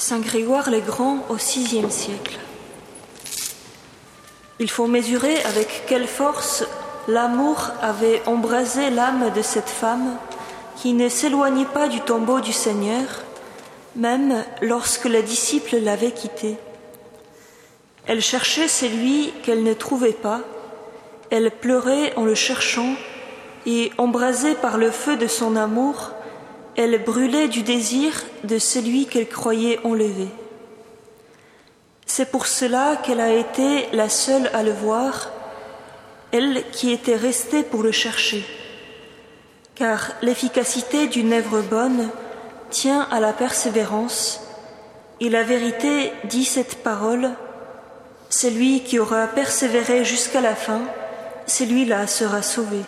Saint Grégoire le Grand au VIe siècle. Il faut mesurer avec quelle force l'amour avait embrasé l'âme de cette femme qui ne s'éloignait pas du tombeau du Seigneur, même lorsque les disciples l'avaient quitté. Elle cherchait celui qu'elle ne trouvait pas, elle pleurait en le cherchant, et embrasée par le feu de son amour, elle brûlait du désir de celui qu'elle croyait enlevé. C'est pour cela qu'elle a été la seule à le voir, elle qui était restée pour le chercher. Car l'efficacité d'une œuvre bonne tient à la persévérance, et la vérité dit cette parole, celui qui aura persévéré jusqu'à la fin, celui-là sera sauvé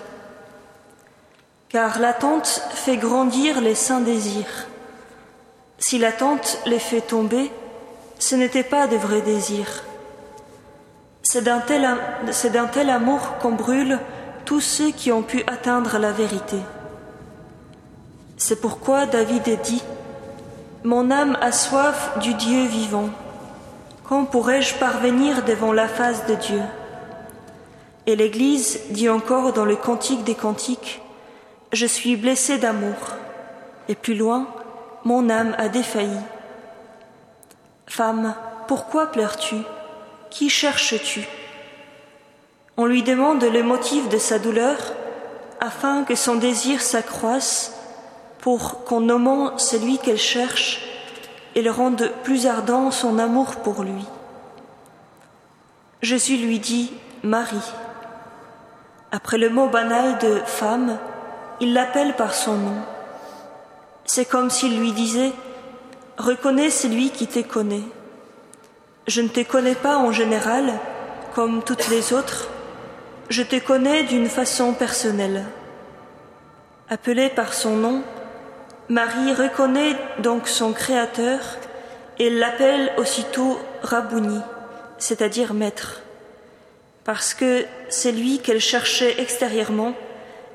car l'attente fait grandir les saints désirs. Si l'attente les fait tomber, ce n'était pas de vrais désirs. C'est d'un tel, amour qu'on brûle tous ceux qui ont pu atteindre la vérité. C'est pourquoi David dit Mon âme a soif du Dieu vivant. Quand pourrais-je parvenir devant la face de Dieu? Et l'Église dit encore dans le Cantique des Cantiques je suis blessé d'amour, et plus loin, mon âme a défailli. Femme, pourquoi pleures-tu? Qui cherches-tu? On lui demande le motif de sa douleur afin que son désir s'accroisse pour qu'en nommant celui qu'elle cherche, elle rende plus ardent son amour pour lui. Jésus lui dit Marie. Après le mot banal de femme, il l'appelle par son nom. C'est comme s'il lui disait Reconnais celui qui te connaît. Je ne te connais pas en général, comme toutes les autres, je te connais d'une façon personnelle. Appelée par son nom, Marie reconnaît donc son Créateur et l'appelle aussitôt Rabouni, c'est-à-dire maître, parce que c'est lui qu'elle cherchait extérieurement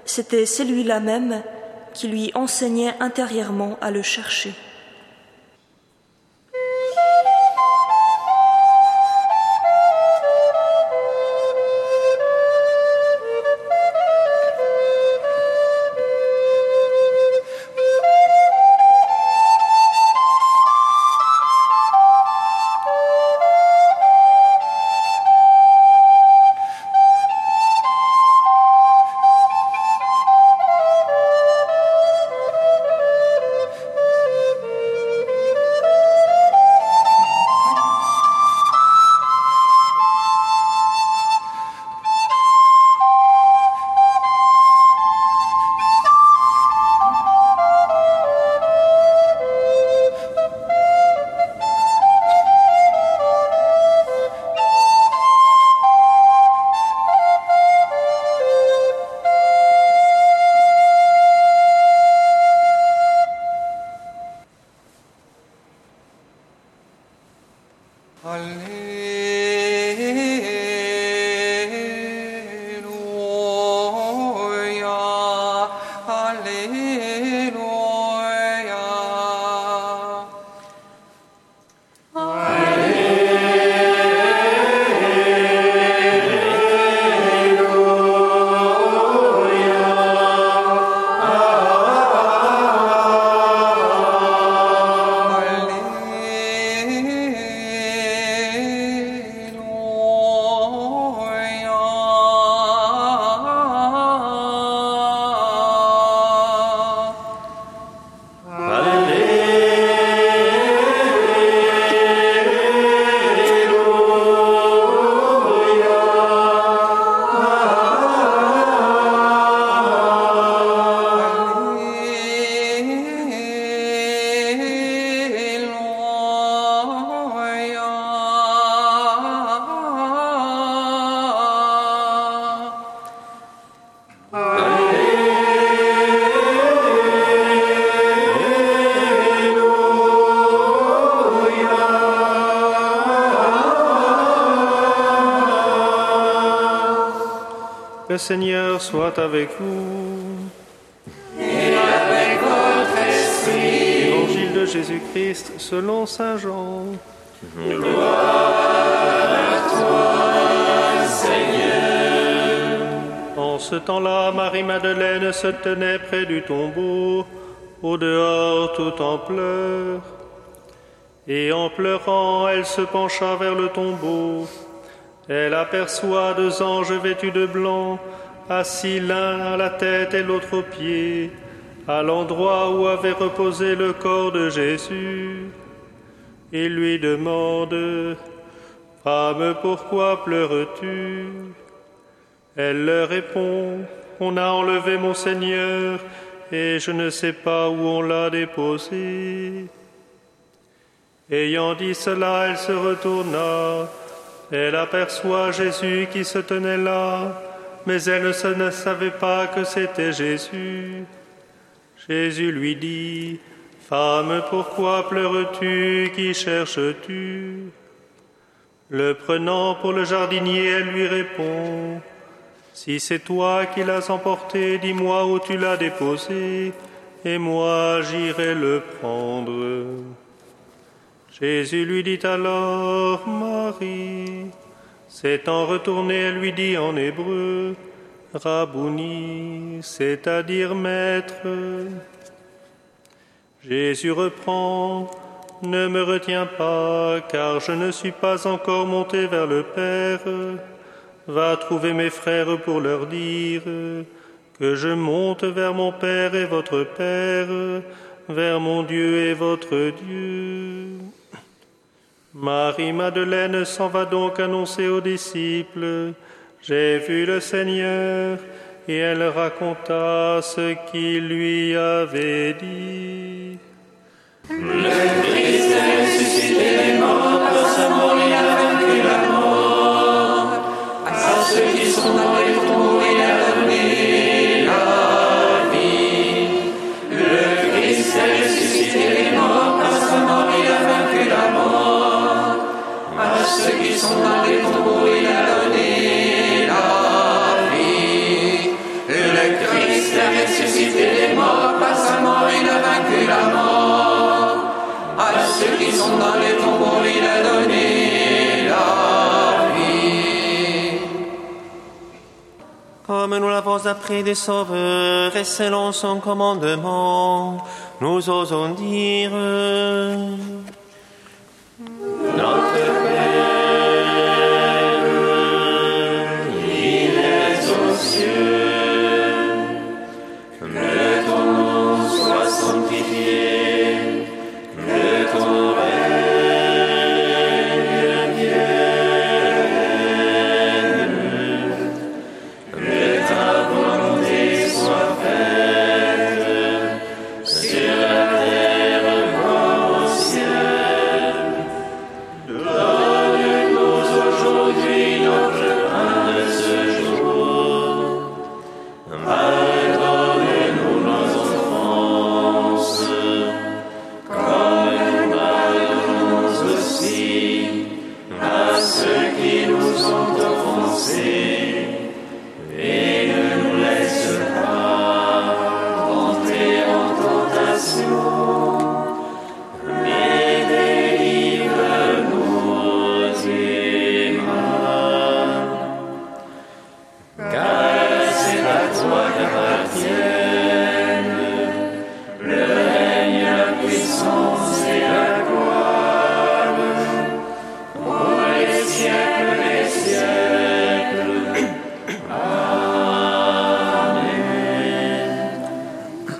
c'était celui-là même qui lui enseignait intérieurement à le chercher. عليه Seigneur soit avec vous. Et avec votre esprit. Évangile de Jésus-Christ selon Saint Jean. En ce temps-là, Marie-Madeleine se tenait près du tombeau, au dehors tout en pleurs. Et en pleurant, elle se pencha vers le tombeau. Elle aperçoit deux anges vêtus de blanc, assis l'un à la tête et l'autre aux pieds, à l'endroit où avait reposé le corps de Jésus. Il lui demande, Femme, pourquoi pleures-tu? Elle leur répond, On a enlevé mon Seigneur, et je ne sais pas où on l'a déposé. Ayant dit cela, elle se retourna. Elle aperçoit Jésus qui se tenait là, mais elle ne savait pas que c'était Jésus. Jésus lui dit, Femme, pourquoi pleures-tu? Qui cherches-tu? Le prenant pour le jardinier, elle lui répond, Si c'est toi qui l'as emporté, dis-moi où tu l'as déposé, et moi j'irai le prendre. Jésus lui dit alors, Marie. S'étant retourné, elle lui dit en hébreu, Rabouni, c'est-à-dire maître. Jésus reprend, Ne me retiens pas, car je ne suis pas encore monté vers le Père. Va trouver mes frères pour leur dire que je monte vers mon Père et votre Père, vers mon Dieu et votre Dieu. Marie-Madeleine s'en va donc annoncer aux disciples, J'ai vu le Seigneur, et elle raconta ce qu'il lui avait dit. Le Christ est ressuscité des morts, par sa mort il a vaincu la mort. À ceux qui sont dans les appris des sauveurs et selon son commandement, nous osons dire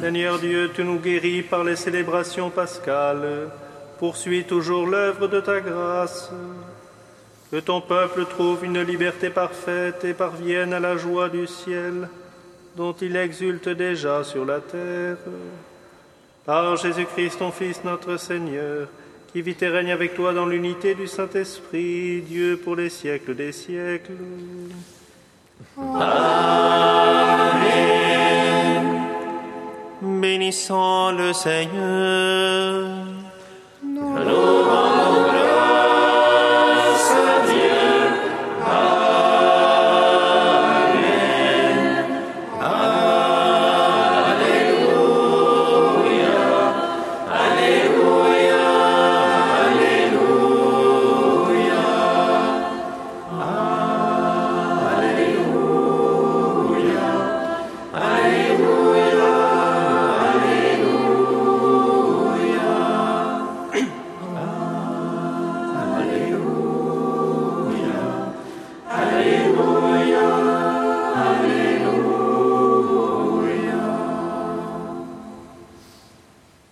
Seigneur Dieu, tu nous guéris par les célébrations pascales. Poursuis toujours l'œuvre de ta grâce. Que ton peuple trouve une liberté parfaite et parvienne à la joie du ciel, dont il exulte déjà sur la terre. Par Jésus-Christ, ton Fils, notre Seigneur, qui vit et règne avec toi dans l'unité du Saint-Esprit, Dieu pour les siècles des siècles bénissons le Seigneur. Nous